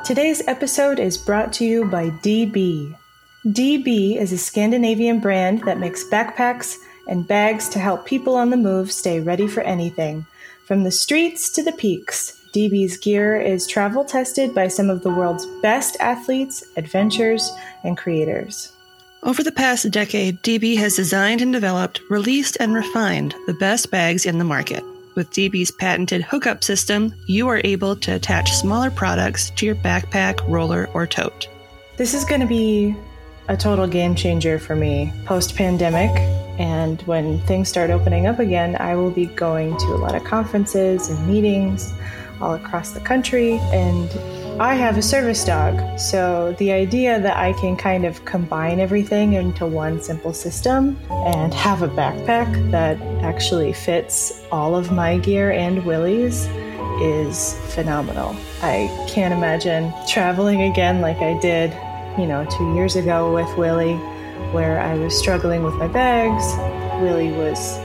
Today's episode is brought to you by DB. DB is a Scandinavian brand that makes backpacks and bags to help people on the move stay ready for anything. From the streets to the peaks, DB's gear is travel tested by some of the world's best athletes, adventurers, and creators. Over the past decade, DB has designed and developed, released, and refined the best bags in the market. With DB's patented hookup system, you are able to attach smaller products to your backpack, roller, or tote. This is going to be a total game changer for me post pandemic. And when things start opening up again, I will be going to a lot of conferences and meetings all across the country. And I have a service dog. So the idea that I can kind of combine everything into one simple system and have a backpack that actually fits all of my gear and Willie's is phenomenal. I can't imagine traveling again like I did, you know, two years ago with Willie, where I was struggling with my bags. Willie was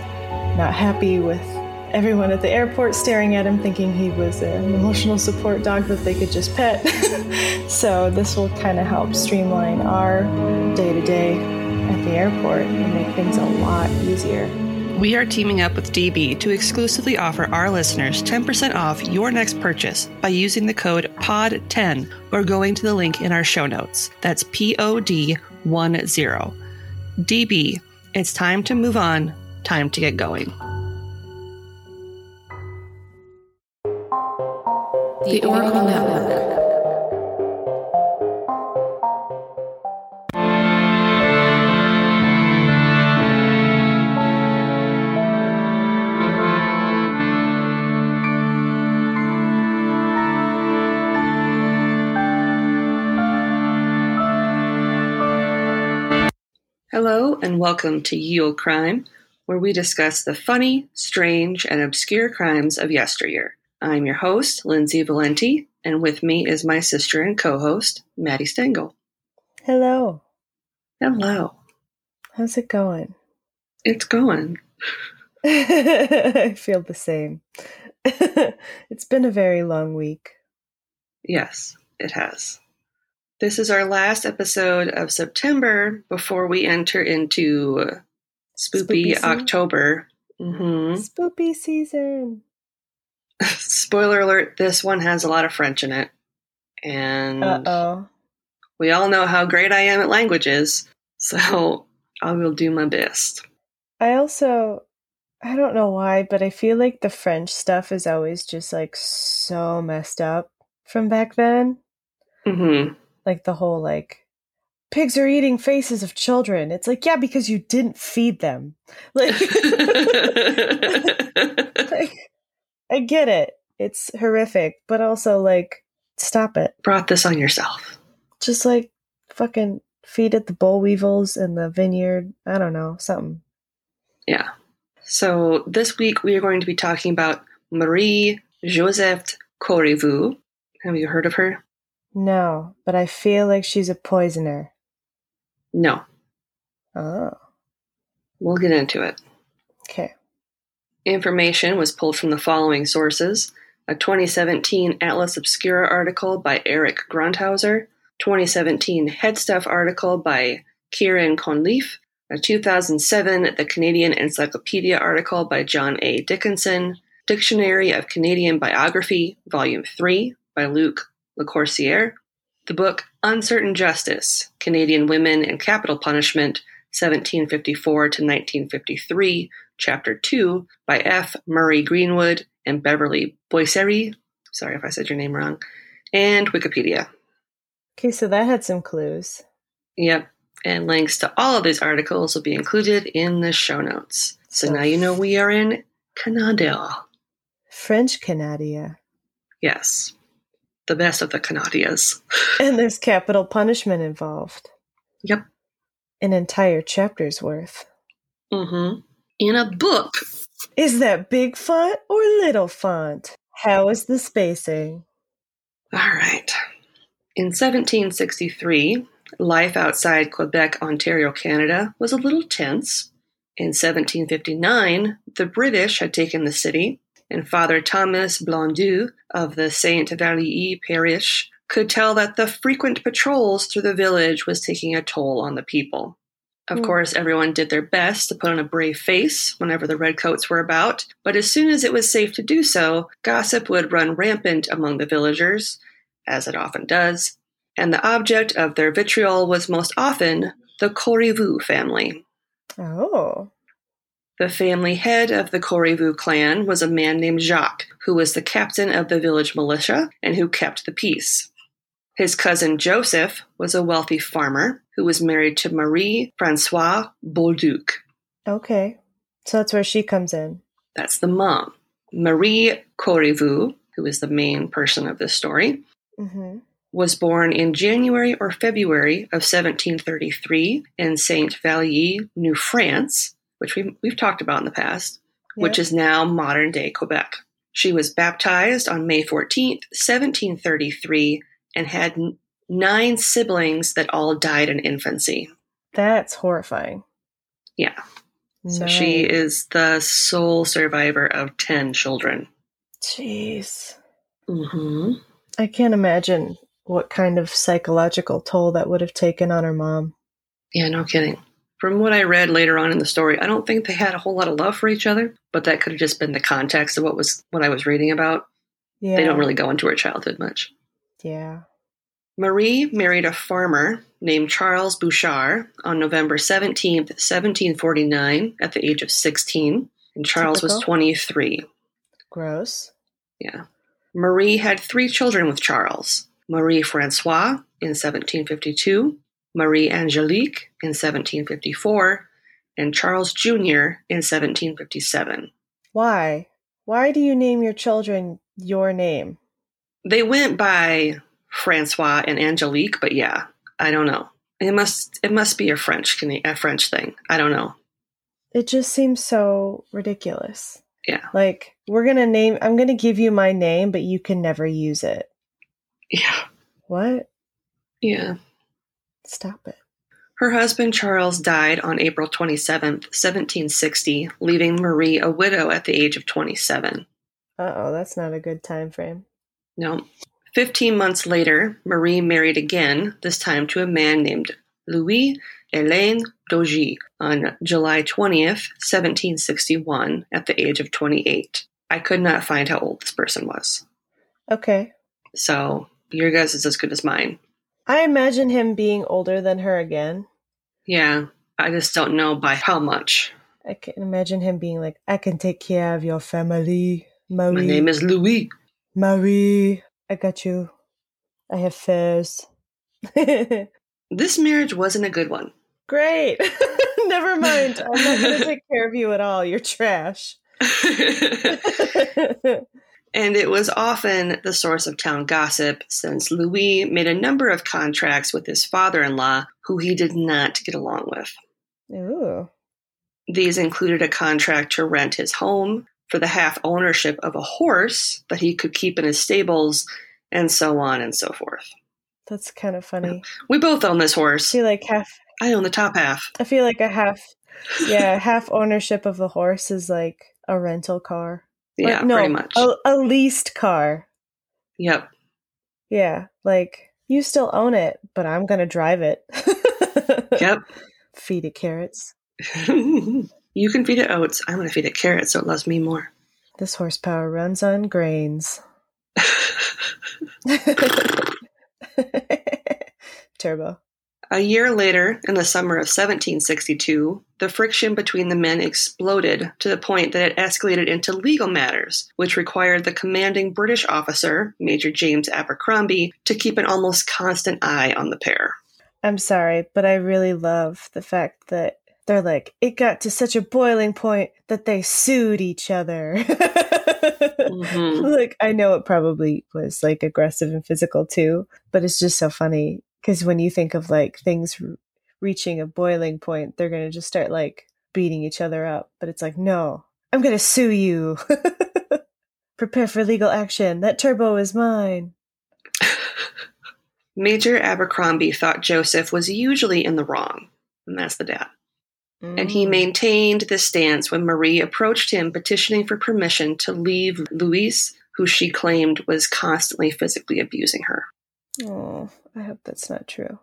not happy with everyone at the airport staring at him, thinking he was an emotional support dog that they could just pet. so, this will kind of help streamline our day to day at the airport and make things a lot easier. We are teaming up with DB to exclusively offer our listeners 10% off your next purchase by using the code POD10 or going to the link in our show notes. That's P O D 10. DB, it's time to move on, time to get going. The Oracle Network. Hello, and welcome to Ye Olde Crime, where we discuss the funny, strange, and obscure crimes of yesteryear. I'm your host, Lindsay Valenti, and with me is my sister and co host, Maddie Stengel. Hello. Hello. How's it going? It's going. I feel the same. it's been a very long week. Yes, it has. This is our last episode of September before we enter into spoopy, Spoopy? October. hmm Spoopy season. Spoiler alert, this one has a lot of French in it. And Uh oh. we all know how great I am at languages, so I will do my best. I also, I don't know why, but I feel like the French stuff is always just like so messed up from back then. hmm Like the whole like, pigs are eating faces of children. It's like, yeah, because you didn't feed them. Like, like I get it. It's horrific, but also like, stop it. Brought this on yourself. Just like fucking feed it the boll weevils in the vineyard. I don't know, something. Yeah. So this week we are going to be talking about Marie Joseph Corriveau. Have you heard of her? No, but I feel like she's a poisoner. No. Oh, We'll get into it. okay. Information was pulled from the following sources. A 2017 Atlas Obscura article by Eric Grundhauser, 2017 Headstuff article by Kieran Conleaf, a 2007 The Canadian Encyclopedia article by John A. Dickinson, Dictionary of Canadian Biography, Volume 3 by Luc Lacourcière, the book Uncertain Justice Canadian Women and Capital Punishment, 1754 to 1953, Chapter 2 by F. Murray Greenwood and Beverly Boissery. Sorry if I said your name wrong. And Wikipedia. Okay, so that had some clues. Yep. And links to all of these articles will be included in the show notes. So So- now you know we are in Canada. French Canadia. Yes. The best of the Canadias. And there's capital punishment involved. Yep. An entire chapter's worth. Mm-hmm. In a book. Is that big font or little font? How is the spacing? All right. In 1763, life outside Quebec, Ontario, Canada was a little tense. In 1759, the British had taken the city, and Father Thomas Blondeau of the Saint Vallier parish could tell that the frequent patrols through the village was taking a toll on the people. Of Hmm. course, everyone did their best to put on a brave face whenever the redcoats were about, but as soon as it was safe to do so, gossip would run rampant among the villagers, as it often does, and the object of their vitriol was most often the Corriveau family. Oh. The family head of the Corriveau clan was a man named Jacques, who was the captain of the village militia and who kept the peace. His cousin Joseph was a wealthy farmer who was married to Marie Francois Bolduc. Okay. So that's where she comes in. That's the mom. Marie Corriveau, who is the main person of this story, Mm-hmm. was born in January or February of 1733 in Saint Vallier, New France, which we've, we've talked about in the past, which is now modern day Quebec. She was baptized on May 14th, 1733, and had nine siblings that all died in infancy. That's horrifying. Yeah. So she is the sole survivor of 10 children. Jeez. hmm I can't imagine what kind of psychological toll that would have taken on her mom. Yeah, no kidding. From what I read later on in the story, I don't think they had a whole lot of love for each other, but that could have just been the context of what was what I was reading about. Yeah. They don't really go into her childhood much. Yeah. Marie married a farmer named Charles Bouchard on November 17th, 1749, at the age of 16, and Charles was 23. Gross. Yeah. Marie had three children with Charles Marie Francois in 1752, Marie Angelique in 1754, and Charles Jr. in 1757. Why? Why do you name your children your name? They went by Francois and Angelique, but yeah, I don't know. It must it must be a French a French thing. I don't know. It just seems so ridiculous. Yeah. Like, we're going to name, I'm going to give you my name, but you can never use it. Yeah. What? Yeah. Stop it. Her husband Charles died on April 27th, 1760, leaving Marie a widow at the age of 27. Uh oh, that's not a good time frame. No. 15 months later, Marie married again, this time to a man named Louis Hélène Dodier on July 20th, 1761, at the age of 28. I could not find how old this person was. Okay. So your guess is as good as mine. I imagine him being older than her again. Yeah, I just don't know by how much. I can imagine him being like, I can take care of your family. Marie. My name is Louis. Marie. I got you. I have furs. This marriage wasn't a good one. Great. Never mind. I'm not going to take care of you at all. You're trash. and it was often the source of town gossip since Louis made a number of contracts with his father in law who he did not get along with. Ooh. These included a contract to rent his home for the half ownership of a horse that he could keep in his stables, and so on and so forth. That's kind of funny. We both own this I horse. feel like half. I own the top half. I feel like a half. Yeah, half ownership of the horse is like a rental car. Or- Yeah, no, pretty much. A, a leased car. Yep. Yeah, like you still own it, but I'm gonna drive it. Yep. Feed it carrots. you can feed it oats. I'm going to feed it carrots so it loves me more. This horsepower runs on grains. Turbo. A year later, in the summer of 1762, the friction between the men exploded to the point that it escalated into legal matters, which required the commanding British officer, Major James Abercrombie, to keep an almost constant eye on the pair. I'm sorry, but I really love the fact that they're like, it got to such a boiling point that they sued each other. Mhm. Like, I know it probably was like aggressive and physical too, but it's just so funny because when you think of like things r- reaching a boiling point, they're going to just start like beating each other up. But it's like, no, I'm going to sue you. Prepare for legal action. That turbo is mine. Major Abercrombie thought Joseph was usually in the wrong, and that's the dad. And he Mm. maintained this stance when Marie approached him petitioning for permission to leave Louise, who she claimed was constantly physically abusing her. Oh, I hope that's not true.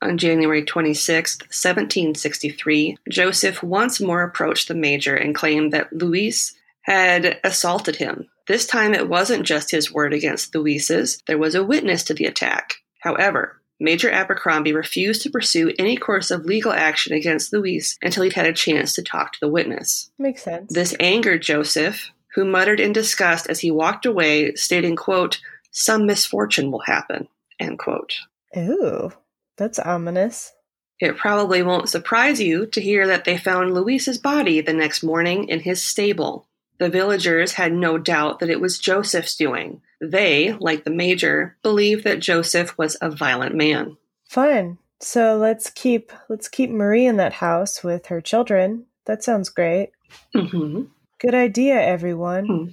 On January 26, 1763, Joseph once more approached the major and claimed that Luis had assaulted him. This time it wasn't just his word against Luis's, there was a witness to the attack. However, Major Abercrombie refused to pursue any course of legal action against Luis until he'd had a chance to talk to the witness. Makes sense. This angered Joseph, who muttered in disgust as he walked away, stating, quote, some misfortune will happen, end quote. Ooh, that's ominous. It probably won't surprise you to hear that they found Luis's body the next morning in his stable. The villagers had no doubt that it was Joseph's doing. They, like the major, believed that Joseph was a violent man. Fine. So let's keep let's keep Marie in that house with her children. That sounds great. hmm Good idea, everyone. Hmm.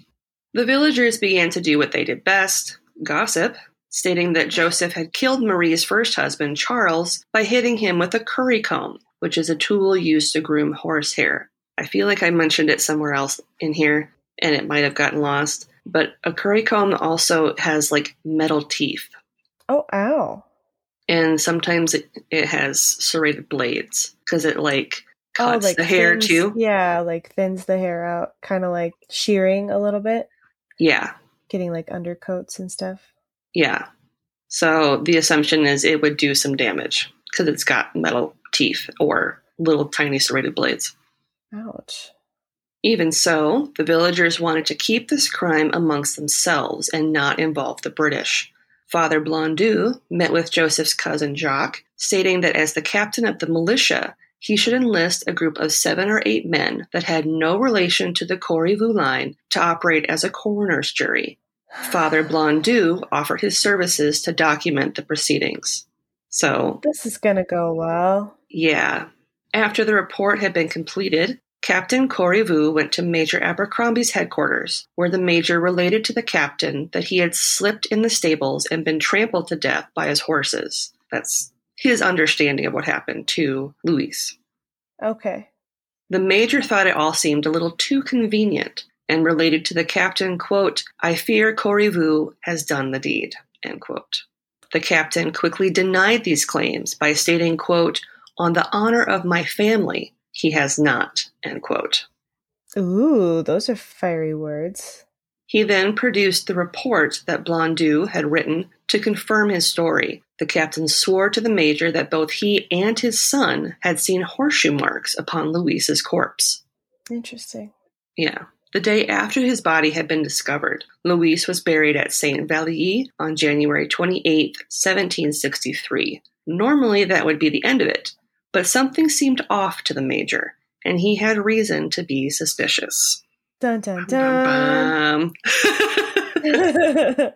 The villagers began to do what they did best gossip, stating that Joseph had killed Marie's first husband, Charles, by hitting him with a curry comb, which is a tool used to groom horsehair. I feel like I mentioned it somewhere else in here, and it might have gotten lost. But a curry comb also has like metal teeth, Oh, ow. and sometimes it, it has serrated blades because it like oh, cuts oh, like the hair thins- too. Yeah, like thins the hair out, kind of like shearing a little bit, Yeah, getting like undercoats and stuff. yeah. So the assumption is it would do some damage because it's got metal teeth or little tiny serrated blades. Ouch. Even so, the villagers wanted to keep this crime amongst themselves and not involve the British. Father Blondeau met with Joseph's cousin Jacques, stating that as the captain of the militia, he should enlist a group of seven or eight men that had no relation to the Corriveau line to operate as a coroner's jury. Father Blondeau offered his services to document the proceedings. So, This is gonna go well. yeah. After the report had been completed, Captain Corriveau went to Major Abercrombie's headquarters, where the major related to the captain that he had slipped in the stables and been trampled to death by his horses. That's his understanding of what happened to Luis. Okay. The major thought it all seemed a little too convenient and related to the captain, quote, I fear Corriveau has done the deed, end quote. The captain quickly denied these claims by stating, quote, on the honor of my family, he has not, end quote. Ooh, those are fiery words. He then produced the report that Blondeau had written to confirm his story. The captain swore to the major that both he and his son had seen horseshoe marks upon Luis's corpse. Interesting. Yeah. The day after his body had been discovered, Luis was buried at St. Vallier on January 28, 1763. Normally, that would be the end of it, but something seemed off to the major, and he had reason to be suspicious. Dun dun dun.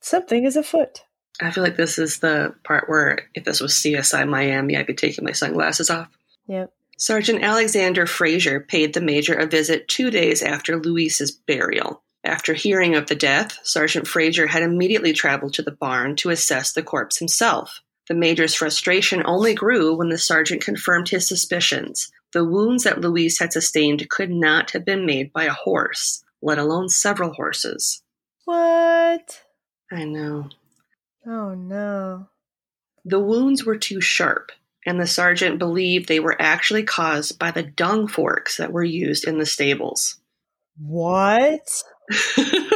Something is afoot. I feel like this is the part where if this was CSI Miami, I'd be taking my sunglasses off. Yep. Sergeant Alexander Fraser paid the major a visit two days after Luis's burial. After hearing of the death, Sergeant Fraser had immediately traveled to the barn to assess the corpse himself. The major's frustration only grew when the sergeant confirmed his suspicions. The wounds that Luis had sustained could not have been made by a horse, let alone several horses. What? I know. Oh no. The wounds were too sharp, and the sergeant believed they were actually caused by the dung forks that were used in the stables. What?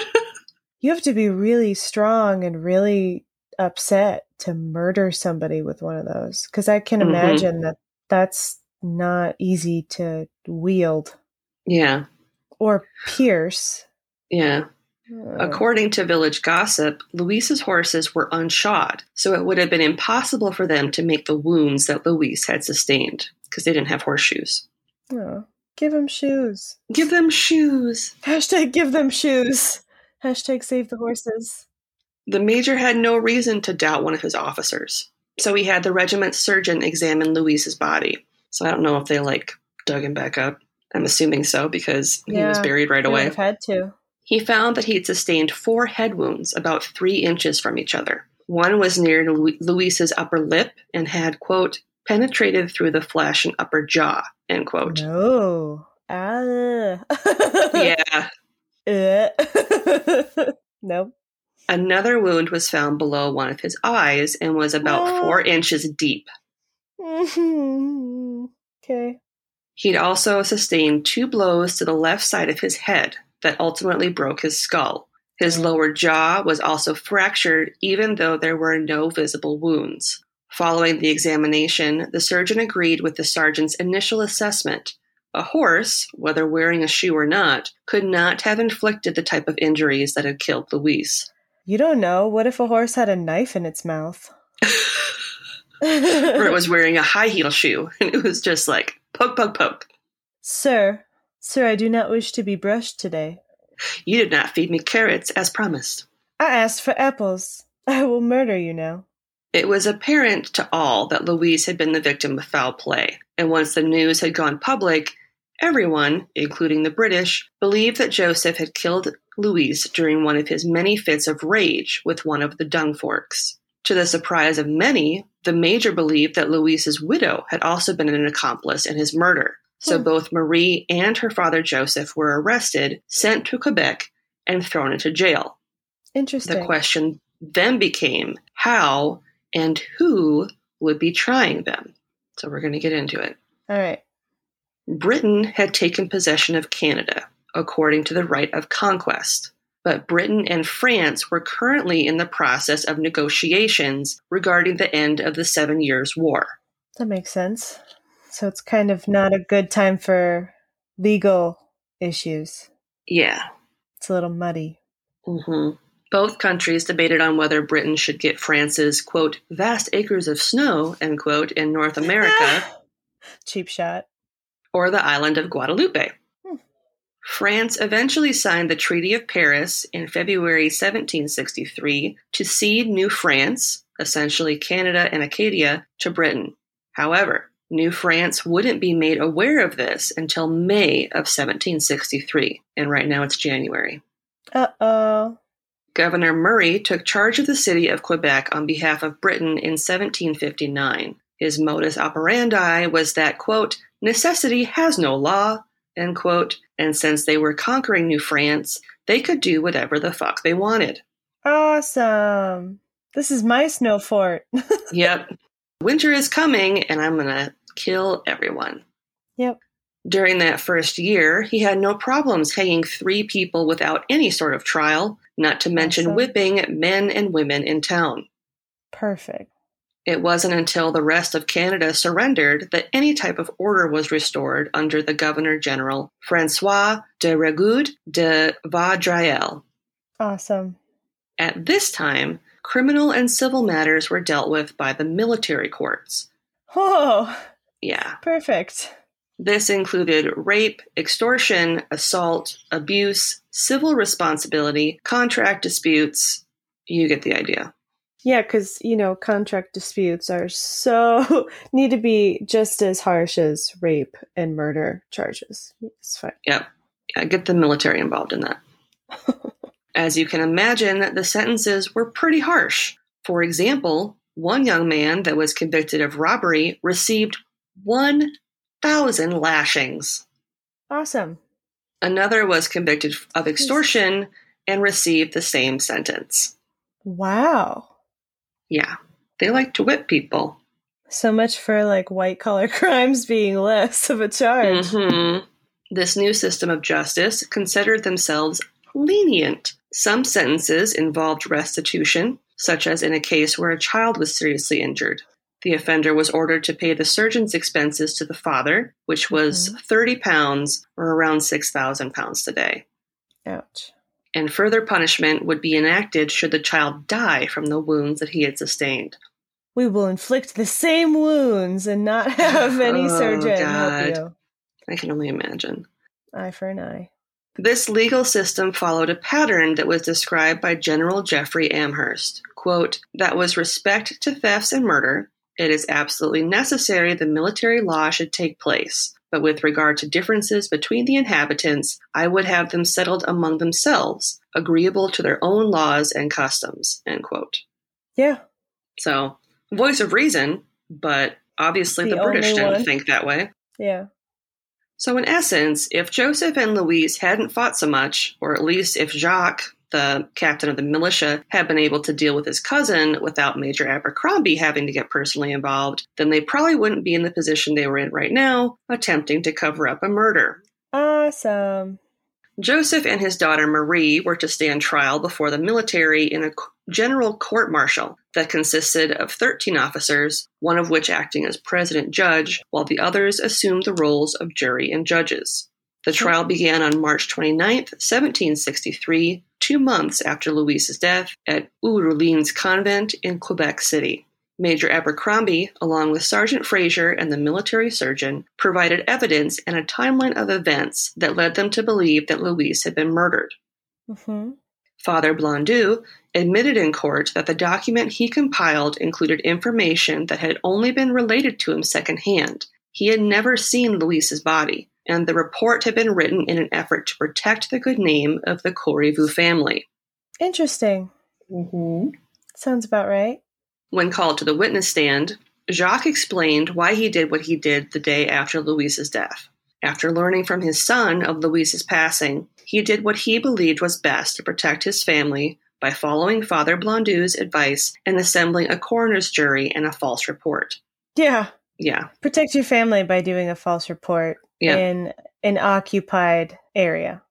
You have to be really strong and really upset to murder somebody with one of those. Because I can Mhm. imagine that that's not easy to wield yeah, or pierce. yeah. According to village gossip, Luis's horses were unshod, so it would have been impossible for them to make the wounds that Luis had sustained because they didn't have horseshoes. Oh, give them shoes. Give them shoes. Hashtag give them shoes. Hashtag save the horses. The major had no reason to doubt one of his officers, so he had the regiment's surgeon examine Luis's body. So I don't know if they like dug him back up. I'm assuming so because he was buried right away. had to. He found that he had sustained four head wounds about three inches from each other. One was near Lu- Luis's upper lip and had, quote, penetrated through the flesh and upper jaw, end quote. No. Ah. Yeah. Eh. nope. Another wound was found below one of his eyes and was about Oh. four inches deep. Mm-hmm. okay. He'd also sustained two blows to the left side of his head that ultimately broke his skull. His lower jaw was also fractured, even though there were no visible wounds. Following the examination, the surgeon agreed with the sergeant's initial assessment. A horse, whether wearing a shoe or not, could not have inflicted the type of injuries that had killed Luis. You don't know. What if a horse had a knife in its mouth? or it was wearing a high heel shoe, and it was just like poke, poke, poke. Sir, sir, I do not wish to be brushed today. You did not feed me carrots as promised. I asked for apples. I will murder you now. It was apparent to all that Louise had been the victim of foul play, and once the news had gone public, everyone, including the British, believed that Joseph had killed Louise during one of his many fits of rage with one of the dung forks. To the surprise of many, the major believed that Louise's widow had also been an accomplice in his murder. So Hmm. both Marie and her father Joseph were arrested, sent to Quebec, and thrown into jail. Interesting. The question then became how and who would be trying them. So we're going to get into it. All right. Britain had taken possession of Canada, according to the right of conquest. But Britain and France were currently in the process of negotiations regarding the end of the Seven Years' War. That makes sense. So it's kind of not a good time for legal issues. Yeah. It's a little muddy. Mm-hmm. Both countries debated on whether Britain should get France's, quote, vast acres of snow, end quote, in North America. Cheap shot. or the island of Guadeloupe. France eventually signed the Treaty of Paris in February 1763 to cede New France, essentially Canada and Acadia, to Britain. However, New France wouldn't be made aware of this until May of 1763, and right now it's January. Uh oh. Governor Murray took charge of the city of Quebec on behalf of Britain in 1759. His modus operandi was that, quote, necessity has no law, end quote, and since they were conquering New France, they could do whatever the fuck they wanted. Awesome. This is my snow fort. Yep. Winter is coming, and I'm gonna kill everyone. Yep. During that first year, he had no problems hanging three people without any sort of trial, not to mention Awesome. whipping men and women in town. Perfect. It wasn't until the rest of Canada surrendered that any type of order was restored under the Governor General Francois de Rigaud de Vaudreuil. Awesome. At this time, criminal and civil matters were dealt with by the military courts. Oh, Yeah. perfect. This included rape, extortion, assault, abuse, civil responsibility, contract disputes. You get the idea. Yeah, because, you know, contract disputes are so, need to be just as harsh as rape and murder charges. It's fine. Yep. Yeah, get the military involved in that. As you can imagine, the sentences were pretty harsh. For example, one young man that was convicted of robbery received 1,000 lashings. Awesome. Another was convicted of extortion and received the same sentence. Wow. Yeah, they like to whip people. So much for like white collar crimes being less of a charge. Mhm. This new system of justice considered themselves lenient. Some sentences involved restitution, such as in a case where a child was seriously injured. The offender was ordered to pay the surgeon's expenses to the father, which was 30 pounds or around 6,000 pounds today. Ouch. And further punishment would be enacted should the child die from the wounds that he had sustained. We will inflict the same wounds and not have any Oh, surgeon God. help you. I can only imagine. Eye for an eye. This legal system followed a pattern that was described by General Jeffrey Amherst. Quote, that was respect to thefts and murder. It is absolutely necessary the military law should take place. But with regard to differences between the inhabitants, I would have them settled among themselves, agreeable to their own laws and customs. End quote. Yeah. So, voice of reason, but obviously The the, British didn't one. think that way. Yeah. So, in essence, if Joseph and Louise hadn't fought so much, or at least if Jacques, the captain of the militia, had been able to deal with his cousin without Major Abercrombie having to get personally involved, then they probably wouldn't be in the position they were in right now, attempting to cover up a murder. Awesome. Joseph and his daughter Marie were to stand trial before the military in a general court martial that consisted of 13 officers, one of which acting as president judge, while the others assumed the roles of jury and judges. The trial began on March 29, 1763, two months after Louise's death at Ursulines Convent in Quebec City. Major Abercrombie, along with Sergeant Fraser and the military surgeon, provided evidence and a timeline of events that led them to believe that Louise had been murdered. Mm-hmm. Father Blondeau admitted in court that the document he compiled included information that had only been related to him secondhand. He had never seen Louise's body, and the report had been written in an effort to protect the good name of the Corriveau family. Interesting. Mm-hmm. Sounds about right. When called to the witness stand, Jacques explained why he did what he did the day after Louise's death. After learning from his son of Louise's passing, he did what he believed was best to protect his family by following Father Blondeau's advice and assembling a coroner's jury and a false report. Yeah. Yeah. Protect your family by doing a false report Yeah. in an occupied area.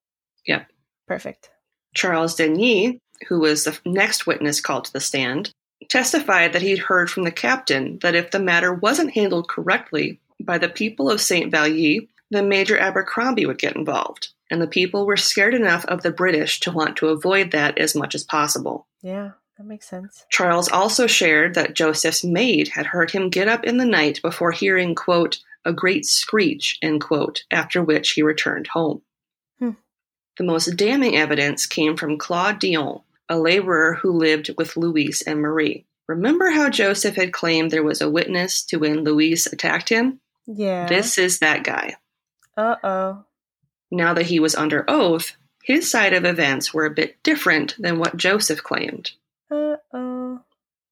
Yep. Perfect. Charles Denis, who was the next witness called to the stand, testified that he'd heard from the captain that if the matter wasn't handled correctly by the people of St. Vallier, then Major Abercrombie would get involved. And the people were scared enough of the British to want to avoid that as much as possible. Yeah, that makes sense. Charles also shared that Joseph's maid had heard him get up in the night before hearing, quote, a great screech, end quote, after which he returned home. Hmm. The most damning evidence came from Claude Dion, a laborer who lived with Louise and Marie. Remember how Joseph had claimed there was a witness to when Louise attacked him? Yeah. This is that guy. Uh oh. Now that he was under oath, his side of events were a bit different than what Joseph claimed.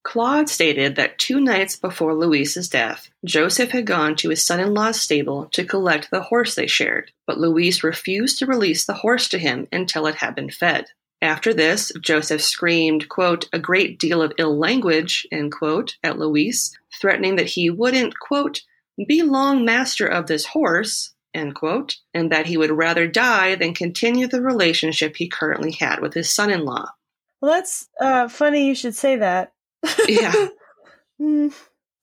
Claude stated that two nights before Louise's death, Joseph had gone to his son in law's stable to collect the horse they shared, but Louise refused to release the horse to him until it had been fed. After this, Joseph screamed, quote, a great deal of ill language, end quote, at Louise, threatening that he wouldn't, quote, be long master of this horse, end quote, and that he would rather die than continue the relationship he currently had with his son in law. Well, that's uh, funny you should say that. Yeah. Hmm.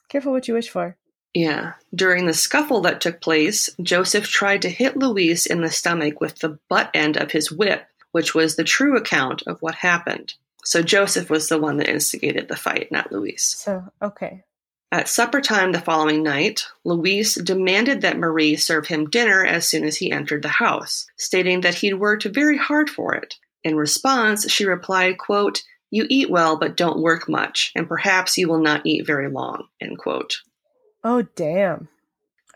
careful what you wish for. Yeah. During the scuffle that took place, Joseph tried to hit Louise in the stomach with the butt end of his whip, which was the true account of what happened. So Joseph was the one that instigated the fight, not Louise. So, okay. At supper time the following night, Louise demanded that Marie serve him dinner as soon as he entered the house, stating that he'd worked very hard for it. In response, she replied, quote, You eat well, but don't work much, and perhaps you will not eat very long, end quote. Oh, damn.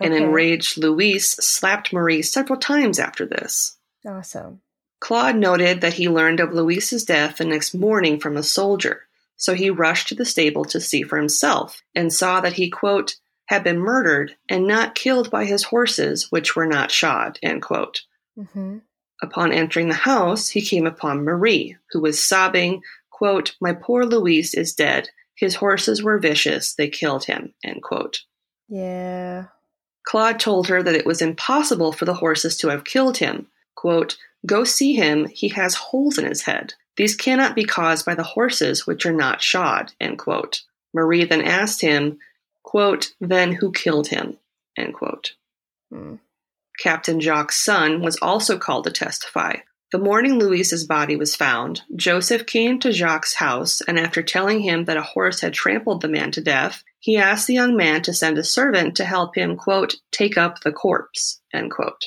An enraged Louise slapped Marie several times after this. Awesome. Claude noted that he learned of Louise's death the next morning from a soldier, so he rushed to the stable to see for himself and saw that he, quote, had been murdered and not killed by his horses, which were not shod, end quote. Mm-hmm. Upon entering the house, he came upon Marie, who was sobbing, quote, My poor Louise is dead. His horses were vicious. They killed him, end quote. Yeah. Claude told her that it was impossible for the horses to have killed him. Quote, Go see him, he has holes in his head. These cannot be caused by the horses, which are not shod. End quote. Marie then asked him, quote, Then who killed him? End quote. Hmm. Captain Jacques' son was also called to testify. The morning Louise's body was found, Joseph came to Jacques' house, and after telling him that a horse had trampled the man to death, he asked the young man to send a servant to help him, quote, take up the corpse, end quote.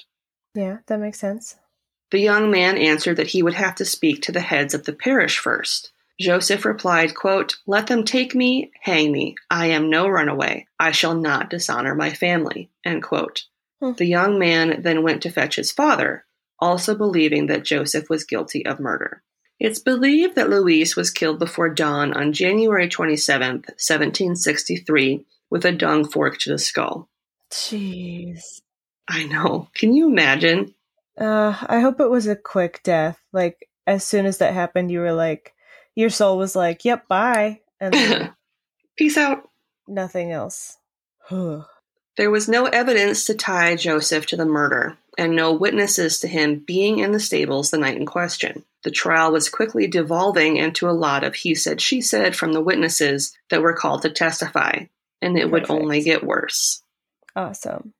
Yeah, that makes sense. The young man answered that he would have to speak to the heads of the parish first. Joseph replied, quote, Let them take me, hang me. I am no runaway. I shall not dishonor my family. End quote. Hmm. The young man then went to fetch his father, also believing that Joseph was guilty of murder. It's believed that Louise was killed before dawn on January 27th, 1763, with a dung fork to the skull. Jeez. I know. Can you imagine? Uh, I hope it was a quick death. Like, as soon as that happened, you were like, your soul was like, "Yep, bye," and then Peace out. nothing else. There was no evidence to tie Joseph to the murder, and no witnesses to him being in the stables the night in question. The trial was quickly devolving into a lot of he said, she said from the witnesses that were called to testify, and it would only get worse. awesome.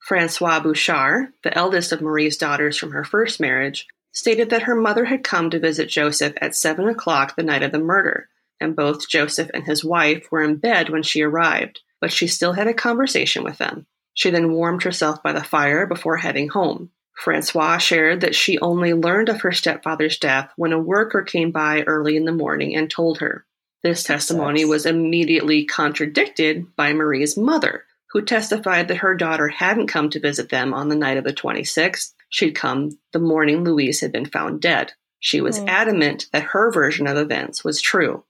Francois Bouchard, the eldest of Marie's daughters from her first marriage, stated that her mother had come to visit Joseph at seven o'clock the night of the murder, and both Joseph and his wife were in bed when she arrived, but she still had a conversation with them. She then warmed herself by the fire before heading home. Francois shared that she only learned of her stepfather's death when a worker came by early in the morning and told her. This testimony was immediately contradicted by Marie's mother, who testified that her daughter hadn't come to visit them on the night of the 26th. She'd come the morning Louise had been found dead. She was Hmm. adamant that her version of events was true.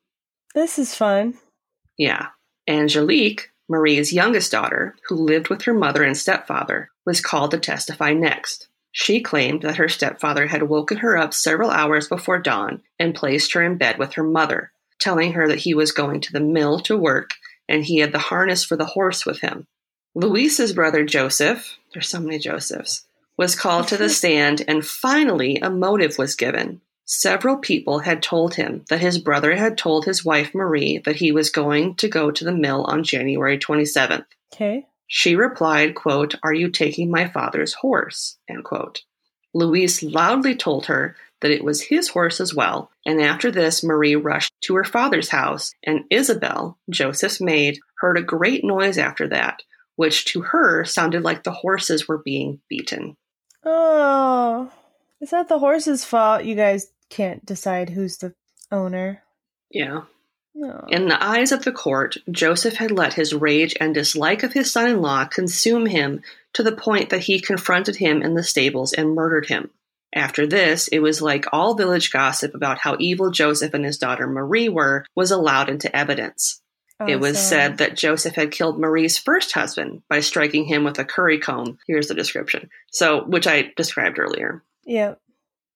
This is fun. Yeah. Angelique, Marie's youngest daughter, who lived with her mother and stepfather, was called to testify next. She claimed that her stepfather had woken her up several hours before dawn and placed her in bed with her mother, telling her that he was going to the mill to work and he had the harness for the horse with him. Louise's brother Joseph, there's so many Josephs, was called to the stand and finally a motive was given. Several people had told him that his brother had told his wife Marie that he was going to go to the mill on January 27th. Okay. She replied, quote, Are you taking my father's horse? End quote. Louise loudly told her that it was his horse as well, and after this, Marie rushed to her father's house, and Isabel, Joseph's maid, heard a great noise after that, which to her sounded like the horses were being beaten. Oh, is that the horse's fault? You guys can't decide who's the owner. Yeah. No. In the eyes of the court, Joseph had let his rage and dislike of his son in law consume him to the point that he confronted him in the stables and murdered him. After this, it was like all village gossip about how evil Joseph and his daughter Marie were was allowed into evidence. Oh, it was said that Joseph had killed Marie's first husband by striking him with a curry comb. Here's the description. So, which I described earlier. Yep.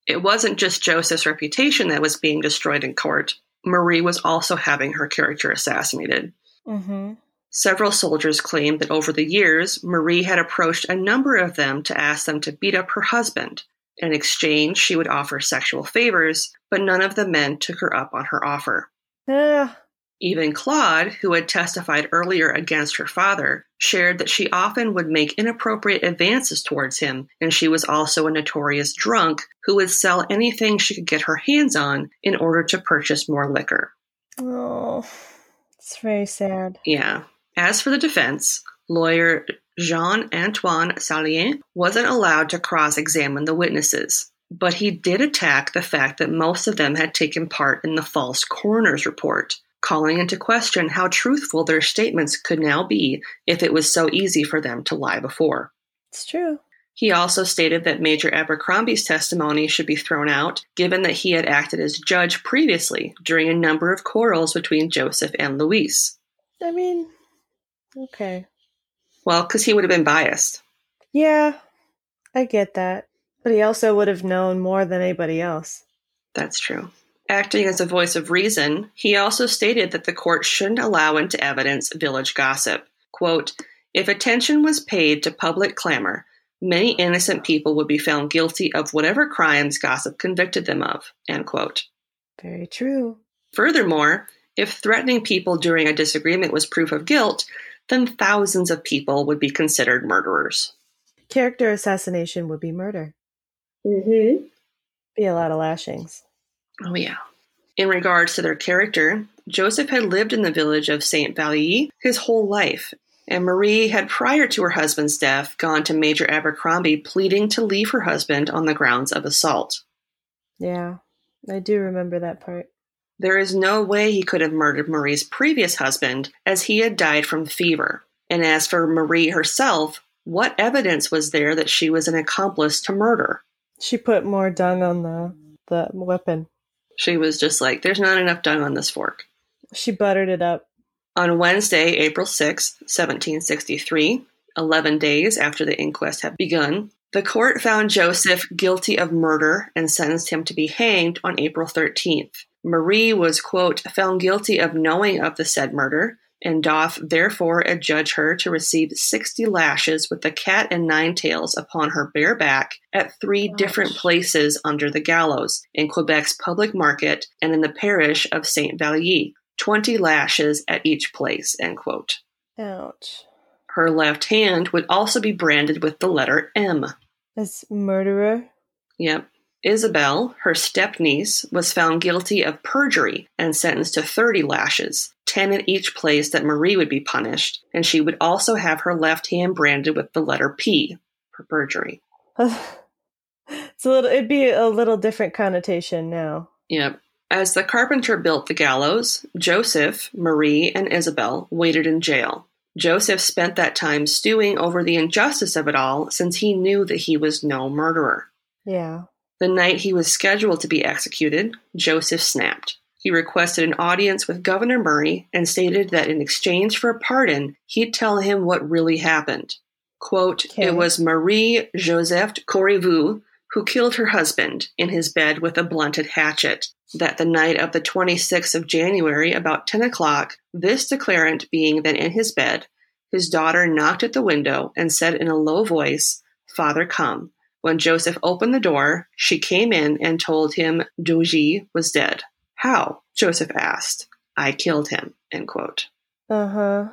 It wasn't just Joseph's reputation that was being destroyed in court. Marie was also having her character assassinated. Mm-hmm. Several soldiers claimed that over the years, Marie had approached a number of them to ask them to beat up her husband. In exchange, she would offer sexual favors, but none of the men took her up on her offer. Ah, Even Claude, who had testified earlier against her father, shared that she often would make inappropriate advances towards him, and she was also a notorious drunk who would sell anything she could get her hands on in order to purchase more liquor. oh, it's very sad. Yeah. As for the defense, lawyer Jean Antoine Saillant wasn't allowed to cross examine the witnesses, but he did attack the fact that most of them had taken part in the false coroner's report, calling into question how truthful their statements could now be if it was so easy for them to lie before. It's true. He also stated that Major Abercrombie's testimony should be thrown out, given that he had acted as judge previously during a number of quarrels between Joseph and Louise. I mean, okay. Well, because he would have been biased. Yeah, I get that. But he also would have known more than anybody else. That's true. Acting as a voice of reason, he also stated that the court shouldn't allow into evidence village gossip. Quote, if attention was paid to public clamor, many innocent people would be found guilty of whatever crimes gossip convicted them of. End quote. Very true. Furthermore, if threatening people during a disagreement was proof of guilt, then thousands of people would be considered murderers. Character assassination would be murder. Mm-hmm. Be a lot of lashings. Oh, yeah. In regards to their character, Joseph had lived in the village of St. Valley his whole life, and Marie had, prior to her husband's death, gone to Major Abercrombie pleading to leave her husband on the grounds of assault. Yeah, I do remember that part. There is no way he could have murdered Marie's previous husband, as he had died from fever. And as for Marie herself, what evidence was there that she was an accomplice to murder? She put more dung on the the weapon. She was just like, there's not enough dung on this fork. She buttered it up. On Wednesday, April 6, 1763, 11 days after the inquest had begun, The court found Joseph guilty of murder and sentenced him to be hanged on April 13th. Marie was, quote, found guilty of knowing of the said murder, and doth therefore adjudge her to receive sixty lashes with the cat and nine tails upon her bare back at three different places under the gallows, in Quebec's public market and in the parish of Saint Vallier, twenty lashes at each place. Ouch. Her left hand would also be branded with the letter M. As murderer? Yep. Isabel, her stepniece, was found guilty of perjury and sentenced to 30 lashes, 10 at each place that Marie would be punished, and she would also have her left hand branded with the letter P for perjury. it's a little it'd be a little different connotation now. Yep. As the carpenter built the gallows, Joseph, Marie, and Isabel waited in jail. Joseph spent that time stewing over the injustice of it all since he knew that he was no murderer. Yeah. The night he was scheduled to be executed, Joseph snapped. He requested an audience with Governor Murray and stated that in exchange for a pardon, he'd tell him what really happened. Quote, Okay. It was Marie Joseph Corriveau who killed her husband in his bed with a blunted hatchet. That the night of the 26th of January, about 10 o'clock, this declarant being then in his bed, his daughter knocked at the window and said in a low voice, Father, come. When Joseph opened the door, she came in and told him Dodier was dead. How? Joseph asked. I killed him. End quote. Uh huh.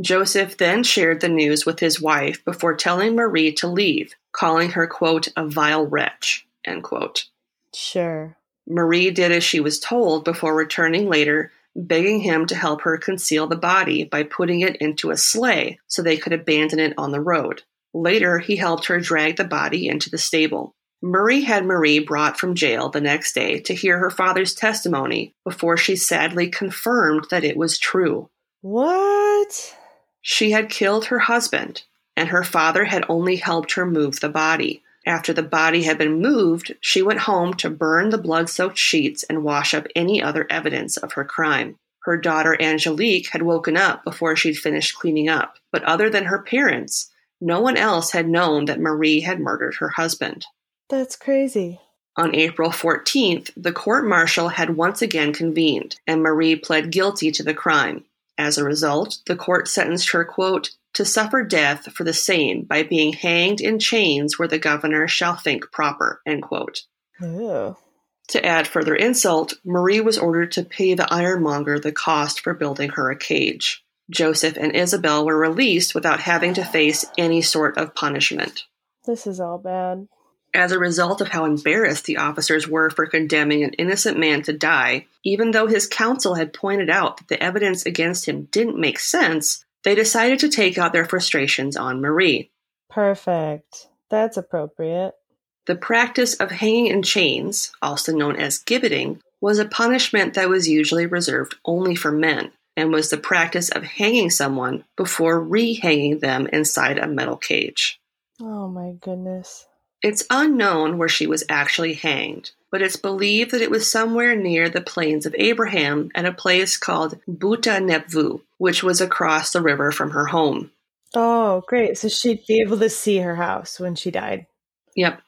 Joseph then shared the news with his wife before telling Marie to leave, calling her, quote, a vile wretch, end quote. Sure. Marie did as she was told before returning later, begging him to help her conceal the body by putting it into a sleigh so they could abandon it on the road. Later, he helped her drag the body into the stable. Murray had Marie brought from jail the next day to hear her father's testimony before she sadly confirmed that it was true. What? She had killed her husband, and her father had only helped her move the body. After the body had been moved, she went home to burn the blood soaked sheets and wash up any other evidence of her crime. Her daughter Angelique had woken up before she'd finished cleaning up, but other than her parents, no one else had known that Marie had murdered her husband. That's crazy. On April 14th, the court martial had once again convened, and Marie pled guilty to the crime. As a result, the court sentenced her, quote, to suffer death for the same by being hanged in chains where the governor shall think proper, end quote. Ew. To add further insult, Marie was ordered to pay the ironmonger the cost for building her a cage. Joseph and Isabel were released without having to face any sort of punishment. This is all bad. As a result of how embarrassed the officers were for condemning an innocent man to die, even though his counsel had pointed out that the evidence against him didn't make sense, they decided to take out their frustrations on Marie. Perfect. That's appropriate. The practice of hanging in chains, also known as gibbeting, was a punishment that was usually reserved only for men and was the practice of hanging someone before re-hanging them inside a metal cage. Oh my goodness. It's unknown where she was actually hanged, but it's believed that it was somewhere near the plains of Abraham at a place called Buttes-à-Nepveu, which was across the river from her home. Oh, great. So she'd be able to see her house when she died. Yep.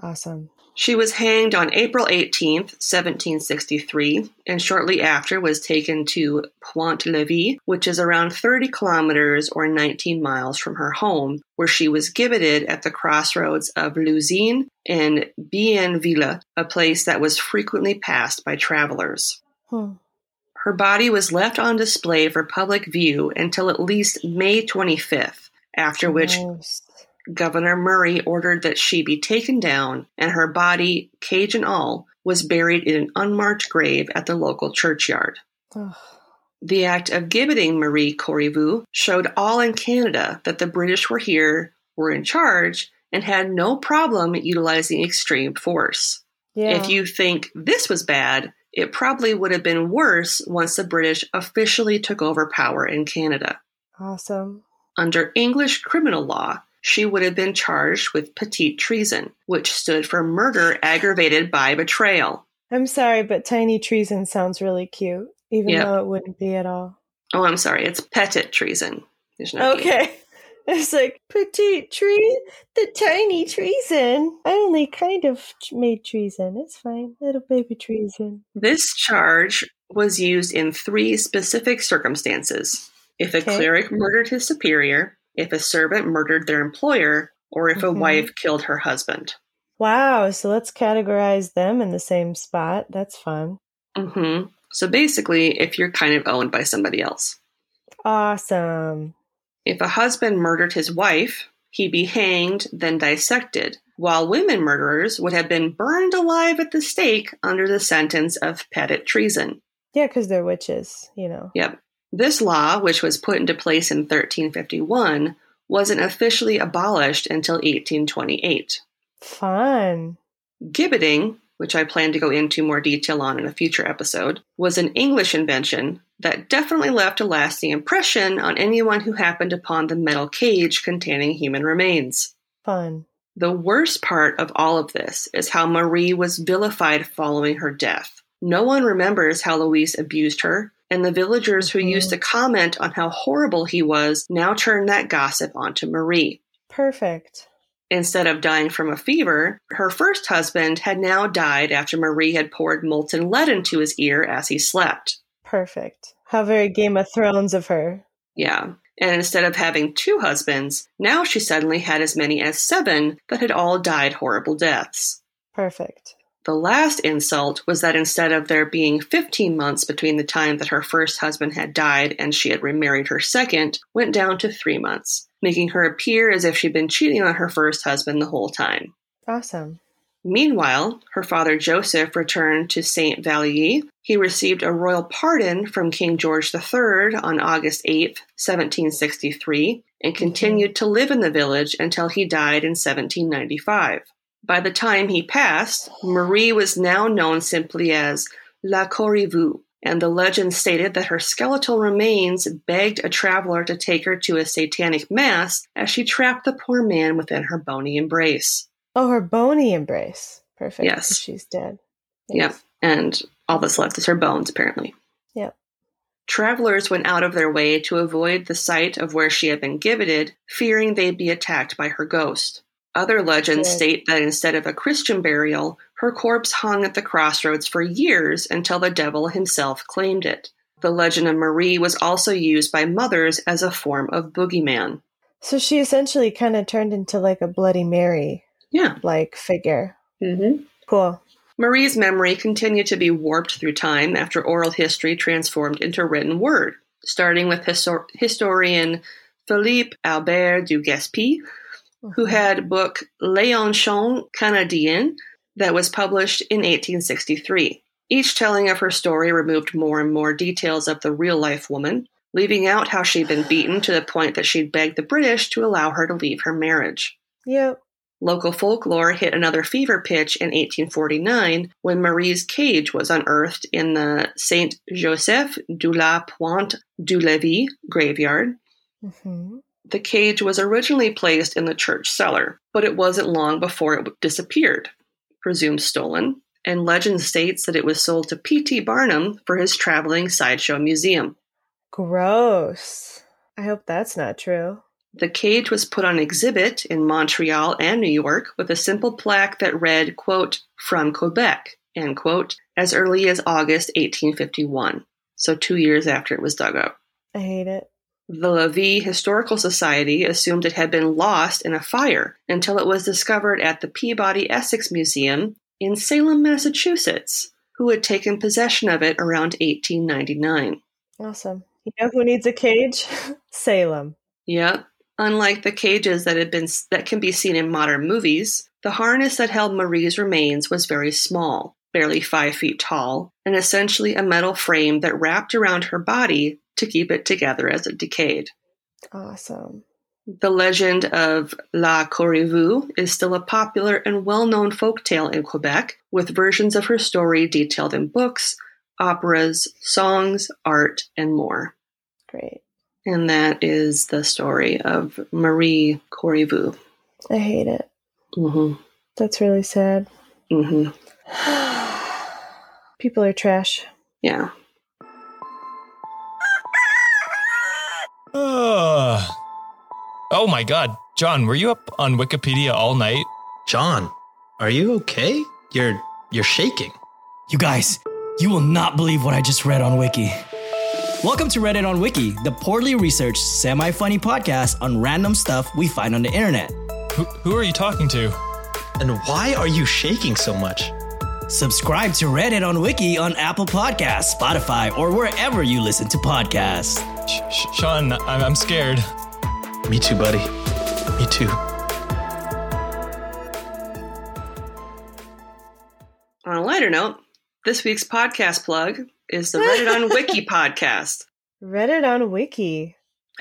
Awesome. She was hanged on April 18th, 1763, and shortly after was taken to Pointe Levy, which is around 30 kilometers or 19 miles from her home, where she was gibbeted at the crossroads of Luzine and Bienville, a place that was frequently passed by travelers. Hmm. Her body was left on display for public view until at least May 25th, after which. Governor Murray ordered that she be taken down and her body, cage and all, was buried in an unmarked grave at the local churchyard. Ugh. The act of gibbeting Marie Corriveau showed all in Canada that the British were here, were in charge, and had no problem utilizing extreme force. Yeah. If you think this was bad, it probably would have been worse once the British officially took over power in Canada. awesome. Under English criminal law, she would have been charged with petite treason, which stood for murder aggravated by betrayal. I'm sorry, but tiny treason sounds really cute, even Yep. though it wouldn't be at all. Oh, I'm sorry, it's petit treason. There's no. Okay. It's like petite tree, the tiny treason. I only kind of made treason. It's fine, little baby treason. This charge was used in three specific circumstances if a Okay. cleric murdered his superior, if a servant murdered their employer, or if a Mhm. wife killed her husband. Wow, so let's categorize them in the same spot. That's fun. Mm-hmm. So basically, if you're kind of owned by somebody else. Awesome. If a husband murdered his wife, he'd be hanged, then dissected, while women murderers would have been burned alive at the stake under the sentence of petit treason. Yeah, because they're witches, you know. Yep. This law, which was put into place in 1351, wasn't officially abolished until 1828. Fun. Gibbeting, which I plan to go into more detail on in a future episode, was an English invention that definitely left a lasting impression on anyone who happened upon the metal cage containing human remains. Fun. The worst part of all of this is how Marie was vilified following her death. No one remembers how Louise abused her, and the villagers who Mhm. used to comment on how horrible he was now turn that gossip onto Marie. Perfect. Instead of dying from a fever, her first husband had now died after Marie had poured molten lead into his ear as he slept. Perfect. How very Game of Thrones of her. Yeah. And instead of having two husbands, now she suddenly had as many as seven that had all died horrible deaths. Perfect. The last insult was that instead of there being 15 months between the time that her first husband had died and she had remarried her second, went down to three months, making her appear as if she'd been cheating on her first husband the whole time. Awesome. Meanwhile, her father Joseph returned to St. Vallier. He received a royal pardon from King George III on August 8, 1763, and mm-hmm. continued to live in the village until he died in 1795. By the time he passed, Marie was now known simply as La Corriveau, and the legend stated that her skeletal remains begged a traveler to take her to a satanic mass as she trapped the poor man within her bony embrace. Oh, her bony embrace. Perfect. Yes. She's dead. Yep. And all that's left is her bones, apparently. Yep. Travelers went out of their way to avoid the site of where she had been gibbeted, fearing they'd be attacked by her ghost. Other legends state that instead of a Christian burial, her corpse hung at the crossroads for years until the devil himself claimed it. The legend of Marie was also used by mothers as a form of boogeyman. So she essentially kind of turned into like a Bloody Mary Yeah. like figure. Mm-hmm. Cool. Marie's memory continued to be warped through time after oral history transformed into written word, starting with histor- historian Philippe Aubert de Gaspé, who had book L'Ancien Canadien that was published in 1863. Each telling of her story removed more and more details of the real life woman, leaving out how she'd been beaten to the point that she'd begged the British to allow her to leave her marriage. Yep. Local folklore hit another fever pitch in 1849 when Marie's cage was unearthed in the Saint Joseph de la Pointe du Levis graveyard. hmm The cage was originally placed in the church cellar, but it wasn't long before it disappeared, presumed stolen, and legend states that it was sold to P.T. Barnum for his traveling sideshow museum. Gross. I hope that's not true. The cage was put on exhibit in Montreal and New York with a simple plaque that read, quote, from Quebec, end quote, as early as August 1851, so two years after it was dug up. I hate it. The Levis Historical Society assumed it had been lost in a fire until it was discovered at the Peabody Essex Museum in Salem, Massachusetts, who had taken possession of it around 1899. Awesome. You know who needs a cage? Salem. Yep. Unlike the cages that had been that can be seen in modern movies, the harness that held Marie's remains was very small, barely five feet tall, and essentially a metal frame that wrapped around her body to keep it together as it decayed. Awesome. The legend of La Corriveau is still a popular and well-known folktale in Quebec, with versions of her story detailed in books, operas, songs, art, and more. Great. And that is the story of Marie Corriveau. I hate it. Mm-hmm. That's really sad. Mm-hmm. People are trash. Yeah. Oh my god. John, were you up on Wikipedia all night? John, are you okay? You're you're shaking. You guys, you will not believe what I just read on Wiki. Welcome to Reddit on Wiki, the poorly researched, semi funny podcast on random stuff we find on the internet. Who, who are you talking to? And why are you shaking so much? Subscribe to Reddit on Wiki on Apple Podcasts, Spotify, or wherever you listen to podcasts. Sh- Sh- Sean, I'm, I'm scared. Me too, buddy. Me too. On a lighter note, this week's podcast plug is the Reddit on Wiki podcast, Reddit on Wiki.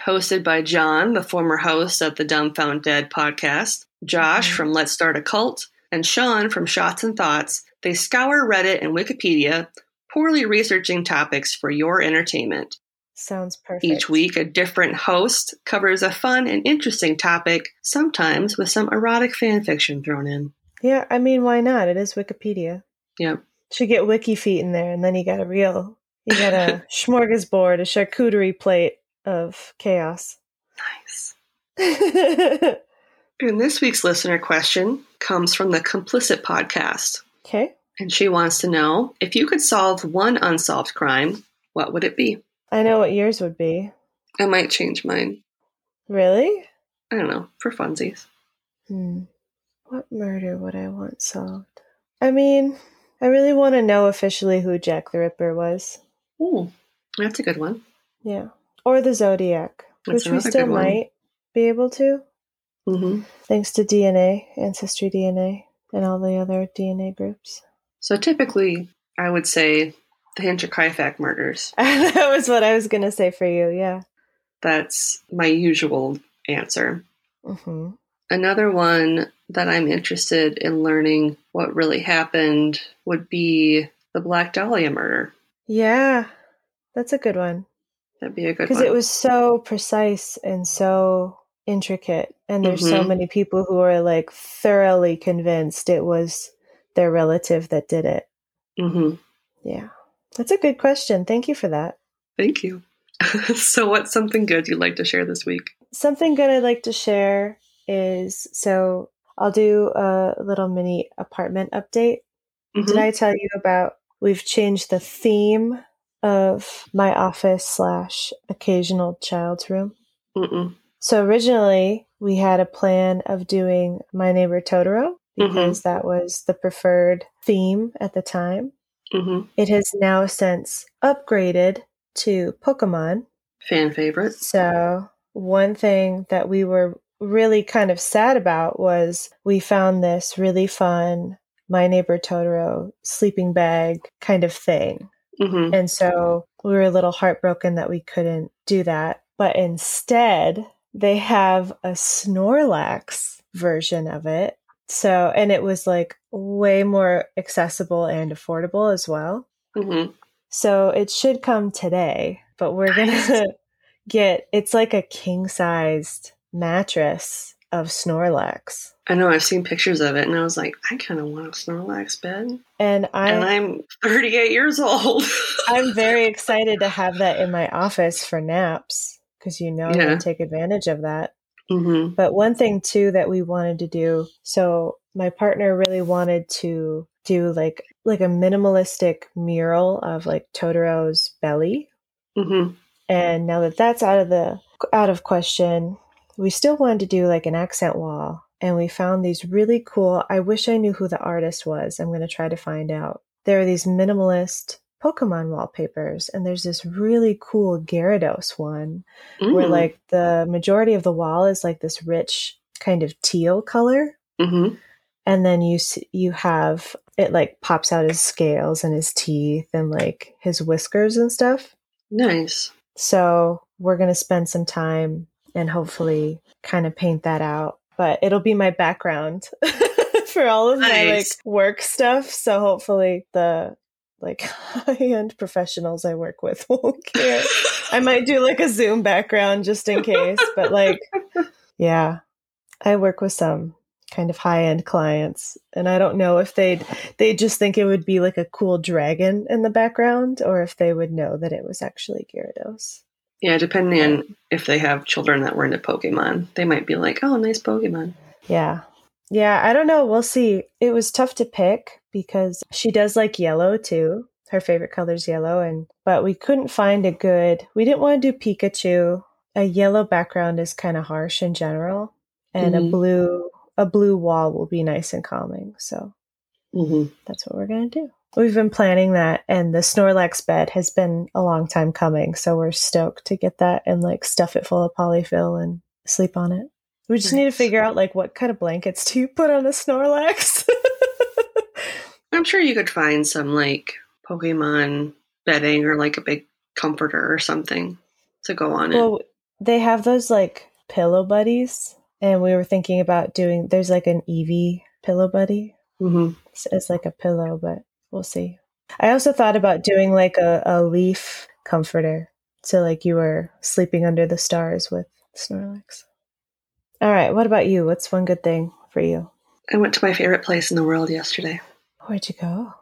hosted by John, the former host of the Dumb Found Dead podcast, Josh Mhm. from Let's Start a Cult, and Sean from Shots and Thoughts. They scour Reddit and Wikipedia, poorly researching topics for your entertainment. Sounds perfect. Each week, a different host covers a fun and interesting topic, sometimes with some erotic fan fiction thrown in. Yeah, I mean, why not? It is Wikipedia. Yeah. Should get wiki feet in there, and then you got a real, you got a smorgasbord, a charcuterie plate of chaos. Nice. And this week's listener question comes from the Complicit podcast. Okay. And she wants to know if you could solve one unsolved crime, what would it be? I know what yours would be. I might change mine. Really? I don't know, for funsies. Hmm. What murder would I want solved? I mean, I really want to know officially who Jack the Ripper was. Ooh, that's a good one. Yeah. Or the Zodiac, That's which we still might be able to, Mm-hmm. thanks to DNA, Ancestry DNA, and all the other DNA groups. So typically, I would say the Hinterkaifeck murders. that was what I was going to say for you, yeah. That's my usual answer. hmm Another one that I'm interested in learning what really happened would be the Black Dahlia murder. Yeah, that's a good one. That'd be a good one. Because it was so precise and so intricate. And there's so Mhm. many people who are like thoroughly convinced it was their relative that did it. hmm Yeah. That's a good question. Thank you for that. Thank you. so, what's something good you'd like to share this week? Something good I'd like to share is so I'll do a little mini apartment update. Did Mhm. I tell you about we've changed the theme of my office slash occasional child's room? Mm-mm. So originally we had a plan of doing My Neighbor Totoro because that was the preferred theme at the time. Mhm. It has now since upgraded to Pokemon. Fan favorite. So one thing that we were really kind of sad about was we found this really fun My Neighbor Totoro sleeping bag kind of thing. hmm And so we were a little heartbroken that we couldn't do that. But instead, they have a Snorlax version of it. So, and it was like way more accessible and affordable as well. hmm So it should come today, but we're going to get it's like a king sized mattress of Snorlax. I know I've seen pictures of it, and I was like, I kind of want a Snorlax bed, And I and I'm 38 years old. I'm very excited to have that in my office for naps because you know I'm Yeah. to take advantage of that. hmm But one thing too that we wanted to do, so my partner really wanted to do like like a minimalistic mural of like Totoro's belly. hmm And now that that's out of the out of question, we still wanted to do like an accent wall. And we found these really cool. I wish I knew who the artist was. I'm going to try to find out. There are these minimalist Pokemon wallpapers, and there's this really cool Gyarados one where like the majority of the wall is like this rich kind of teal color hmm and then you you have it like pops out his scales and his teeth and like his whiskers and stuff. Nice. so we're going to spend some time and hopefully kind of paint that out. But it'll be my background for all of my like work stuff. So hopefully the like high-end professionals i work with won't care. I might do like a Zoom background just in case, but like, yeah, I work with some kind of high end clients, and I don't know if they'd they just think it would be like a cool dragon in the background, or if they would know that it was actually Gyarados. Yeah, depending on if they have children that were into Pokemon, they might be like, "Oh, nice Pokemon." Yeah. Yeah, I don't know. We'll see. It was tough to pick because she does like yellow too. Her favorite color is yellow and but we couldn't find a good. We didn't want to do Pikachu. A yellow background is kind of harsh in general and a Mhm. blue a blue wall will be nice and calming. So hmm that's what we're going to do. We've been planning that and the Snorlax bed has been a long time coming, so we're stoked to get that and like stuff it full of polyfill and sleep on it. We just need to figure out like what kind of blankets do you put on a Snorlax? I'm sure you could find some like Pokemon bedding or like a big comforter or something to go on it. well, they have those like pillow buddies and we were thinking about doing there's like an Eevee pillow buddy. hmm It's, it's like a pillow, but we'll see. I also thought about doing like a, a leaf comforter. So like you were sleeping under the stars with Snorlax. All right, what about you? What's one good thing for you? I went to my favorite place in the world yesterday, Where'd you go?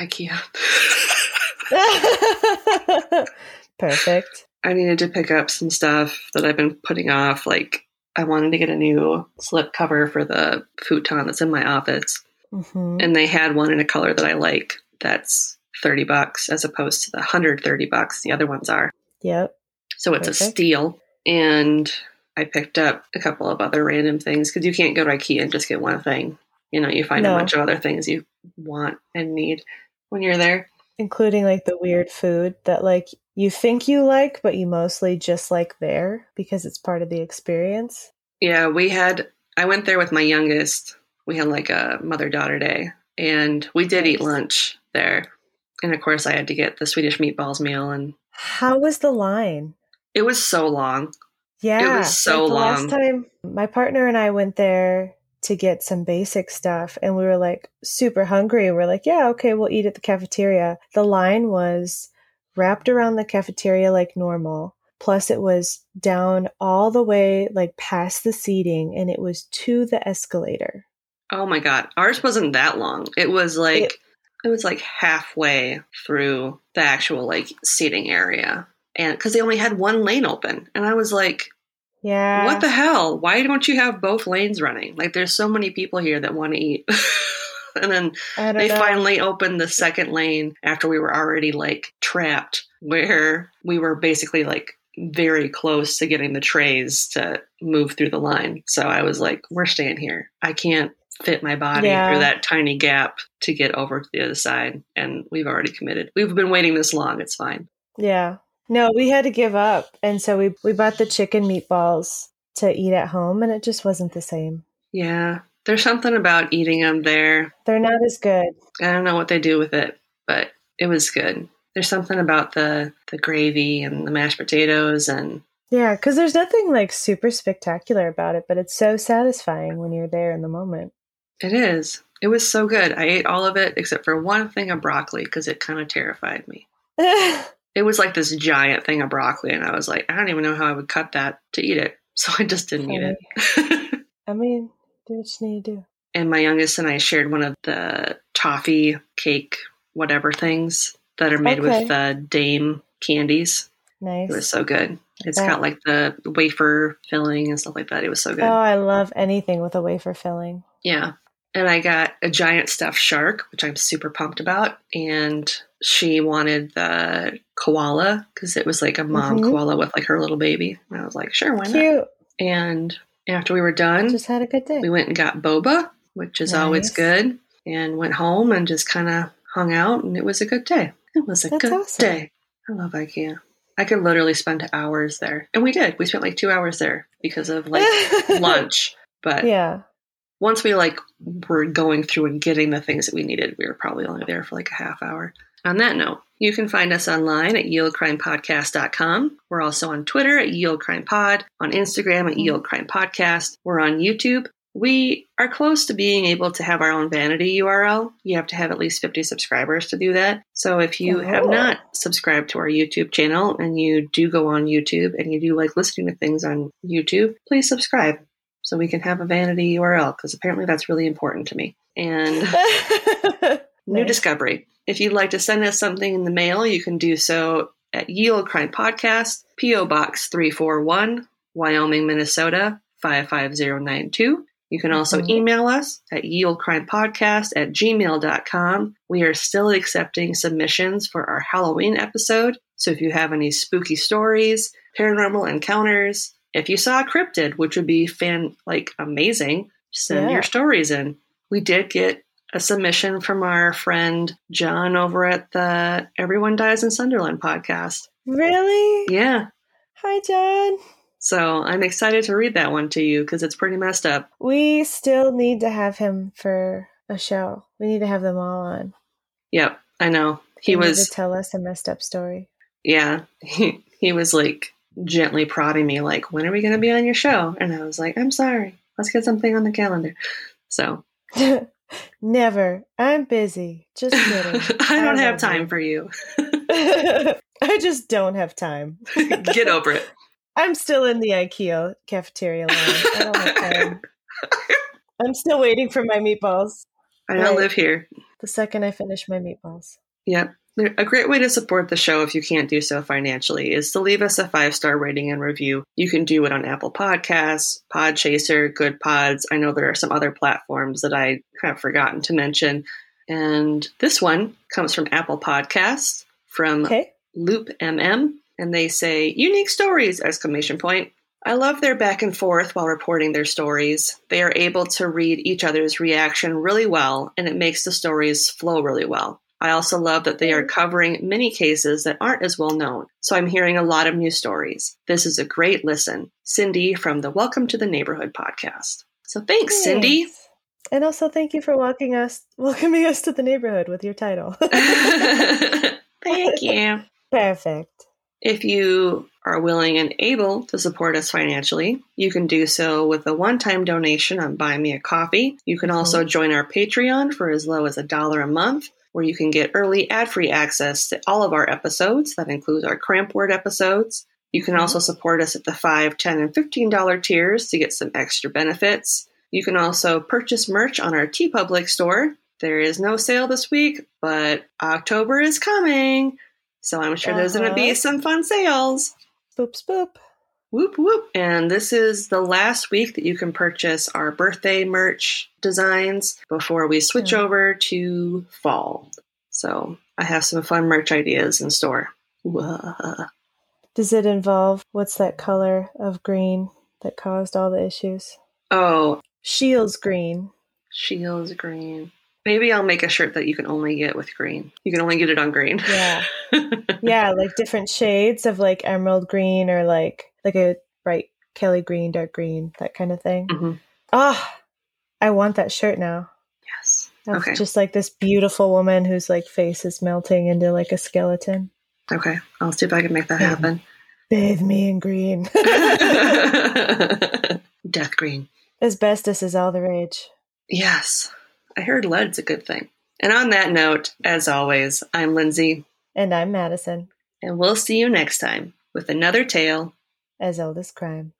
IKEA. Perfect. I needed to pick up some stuff that I've been putting off. Like, I wanted to get a new slip cover for the futon that's in my office, hmm and they had one in a color that I like. That's thirty bucks as opposed to the hundred thirty bucks the other ones are. Yep. So it's a steal. And I picked up a couple of other random things because you can't go to IKEA and just get one thing. You know, you find No. a bunch of other things you want and need when you're there. Including like the weird food that like you think you like, but you mostly just like there because it's part of the experience. Yeah, we had, I went there with my youngest. We had like a mother daughter day, and we did eat lunch there. And of course, I had to get the Swedish meatballs meal, and How was the line? it was so long. Yeah, it was so like the long. Last time, my partner and I went there to get some basic stuff, and we were like super hungry. We're like, yeah, okay, we'll eat at the cafeteria. The line was wrapped around the cafeteria like normal. Plus, it was down all the way, like past the seating, and it was to the escalator. Oh my God. Ours wasn't that long. It was like, It- it, was like halfway through the actual like seating area. And because they only had one lane open. And I was like, Yeah. what the hell? Why don't you have both lanes running? Like, there's so many people here that want to eat. and then they know. finally opened the second lane after we were already like trapped where we were basically like very close to getting the trays to move through the line so i was like we're staying here i can't fit my body Yeah. through that tiny gap to get over to the other side and we've already committed we've been waiting this long it's fine Yeah. No, we had to give up. And so we, we bought the chicken meatballs to eat at home, and it just wasn't the same. yeah there's something about eating them there They're not as good. i don't know what they do with it but it was good there's something about the the gravy and the mashed potatoes and Yeah, because there's nothing like super spectacular about it, but it's so satisfying when you're there in the moment. It is. It was so good. I ate all of it except for one thing of broccoli because it kind of terrified me. It was like this giant thing of broccoli, and I was like, I don't even know how I would cut that to eat it. So I just didn't eat it. I mean, do what you need to do. and my youngest and I shared one of the toffee cake, whatever things that are made Okay. with uh, Daim candies. Nice. It was so good. It's bet. got like the wafer filling and stuff like that. It was so good. Oh, I love anything with a wafer filling. Yeah. And I got a giant stuffed shark, which I'm super pumped about. And she wanted the koala because it was like a mom Mhm. koala with like her little baby. And I was like, sure, why not? Cute. And after we were done, Just had a good day. we went and got boba, which is always good, and went home and just kind of hung out. And it was a good day. It was a That's good awesome. day. I love IKEA. I could literally spend hours there. And we did. We spent like two hours there because of like lunch. But Yeah. once we like were going through and getting the things that we needed, we were probably only there for like a half hour. On that note, you can find us online at yeoldecrimepodcast.com. We're also on Twitter at yeoldecrimepod, on Instagram at yeoldecrimepodcast. We're on YouTube. We are close to being able to have our own vanity URL. You have to have at least 50 subscribers to do that. So if you have Oh. not subscribed to our YouTube channel and you do go on YouTube and you do like listening to things on YouTube, please subscribe so we can have a vanity URL because apparently that's really important to me. And new Nice. discovery. If you'd like to send us something in the mail, you can do so at Ye Olde Crime Podcast, P.O. Box 341, Wyoming, Minnesota 55092. You can also Mhm. email us at yeoldecrimepodcast at gmail.com. We are still accepting submissions for our Halloween episode. So if you have any spooky stories, paranormal encounters, if you saw a cryptid, which would be fan like amazing, send Yeah. your stories in. We did get a submission from our friend John over at the Everyone Dies in Sunderland podcast. Really? Yeah. Hi, John. So I'm excited to read that one to you because it's pretty messed up. We still need to have him for a show. We need to have them all on. Yep, I know. He need was to tell us a messed up story. yeah, he, he was like gently prodding me, like, when are we going to be on your show? And I was like, I'm sorry. Let's get something on the calendar. So Never. I'm busy. Just kidding. I don't have time you. for you. I just don't have time. get over it. I'm still in the IKEA cafeteria line. I don't have time. I'm still waiting for my meatballs. I don't Right. live here. The second I finish my meatballs. Yep. A great way to support the show if you can't do so financially is to leave us a five star rating and review. You can do it on Apple Podcasts, Podchaser, Goodpods. I know there are some other platforms that I have forgotten to mention. And this one comes from Apple Podcasts from Okay. Loop MM, and they say unique stories! Exclamation point. I love their back and forth while reporting their stories. They are able to read each other's reaction really well, and it makes the stories flow really well. I also love that they are covering many cases that aren't as well known, so I'm hearing a lot of new stories. This is a great listen. Cindy from the Welcome to the Neighborhood podcast. So thanks, Cindy. And also thank you for welcoming us welcoming us to the neighborhood with your title. Thank you. Perfect. If you are willing and able to support us financially, you can do so with a one time donation on Buy Me a Coffee. You can mm-hmm. also join our Patreon for as low as a dollar a month, where you can get early ad free access to all of our episodes. That includes our cramp word episodes. You can also support us at the $5, 10 and $15 tiers to get some extra benefits. You can also purchase merch on our TeePublic store. There is no sale this week, but October is coming. So I'm sure there's going to be Uh-huh. some fun sales. Boop spoop. Whoop whoop. And this is the last week that you can purchase our birthday merch designs before we switch Hmm. over to fall. So I have some fun merch ideas in store. Does it involve what's that color of green that caused all the issues? Oh, Scheele's green. Scheele's green. Maybe I'll make a shirt that you can only get with green. You can only get it on green. Yeah. Yeah, like different shades of like emerald green or like like a bright Kelly green, dark green, that kind of thing. Mhm. Ah, I want that shirt now. Yes. Of Okay. Just like this beautiful woman whose like face is melting into like a skeleton. Okay. I'll see if I can make that happen. Bathe me in green. Death green. Asbestos is all the rage. Yes. I heard lead's a good thing. And on that note, as always, I'm Lindsay, And I'm Madison, and we'll see you next time with another tale as old as crime.